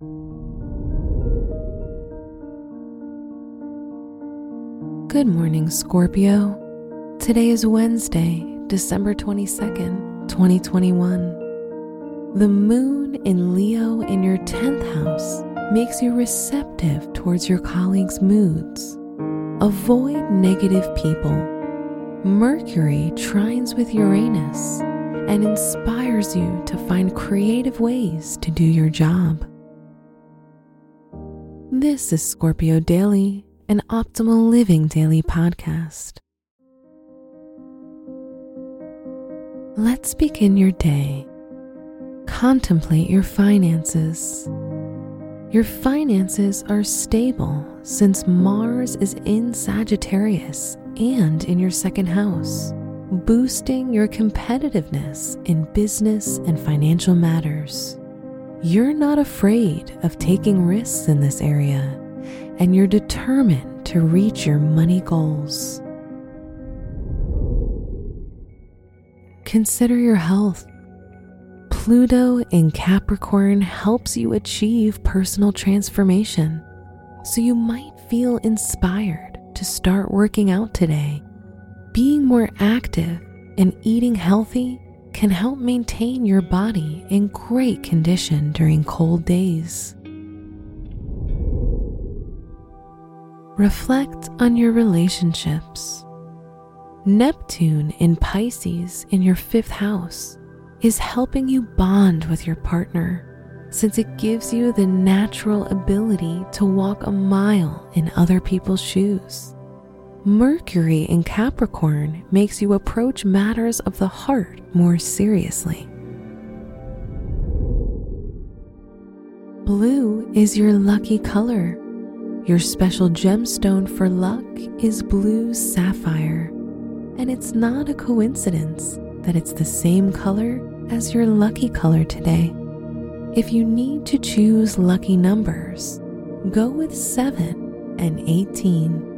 Good morning, Scorpio. Today is Wednesday, December 22nd, 2021. The moon in Leo in your 10th house makes you receptive towards your colleagues' moods. Avoid negative people. Mercury trines with Uranus and inspires you to find creative ways to do your job. This is Scorpio Daily an optimal living daily podcast. Let's begin your day. Contemplate your finances. Your finances are stable since Mars is in Sagittarius and in your second house, boosting your competitiveness in business and financial matters. You're not afraid of taking risks in this area and you're determined to reach your money goals. Consider your health. Pluto in Capricorn helps you achieve personal transformation, so you might feel inspired to start working out today. Being more active and eating healthy can help maintain your body in great condition during cold days. reflect on your relationships. Neptune in Pisces in your fifth house is helping you bond with your partner since it gives you the natural ability to walk a mile in other people's shoes. Mercury in Capricorn makes you approach matters of the heart more seriously. Blue is your lucky color your special gemstone for luck is blue sapphire, and it's not a coincidence that it's the same color as your lucky color today. If you need to choose lucky numbers, go with 7 and 18.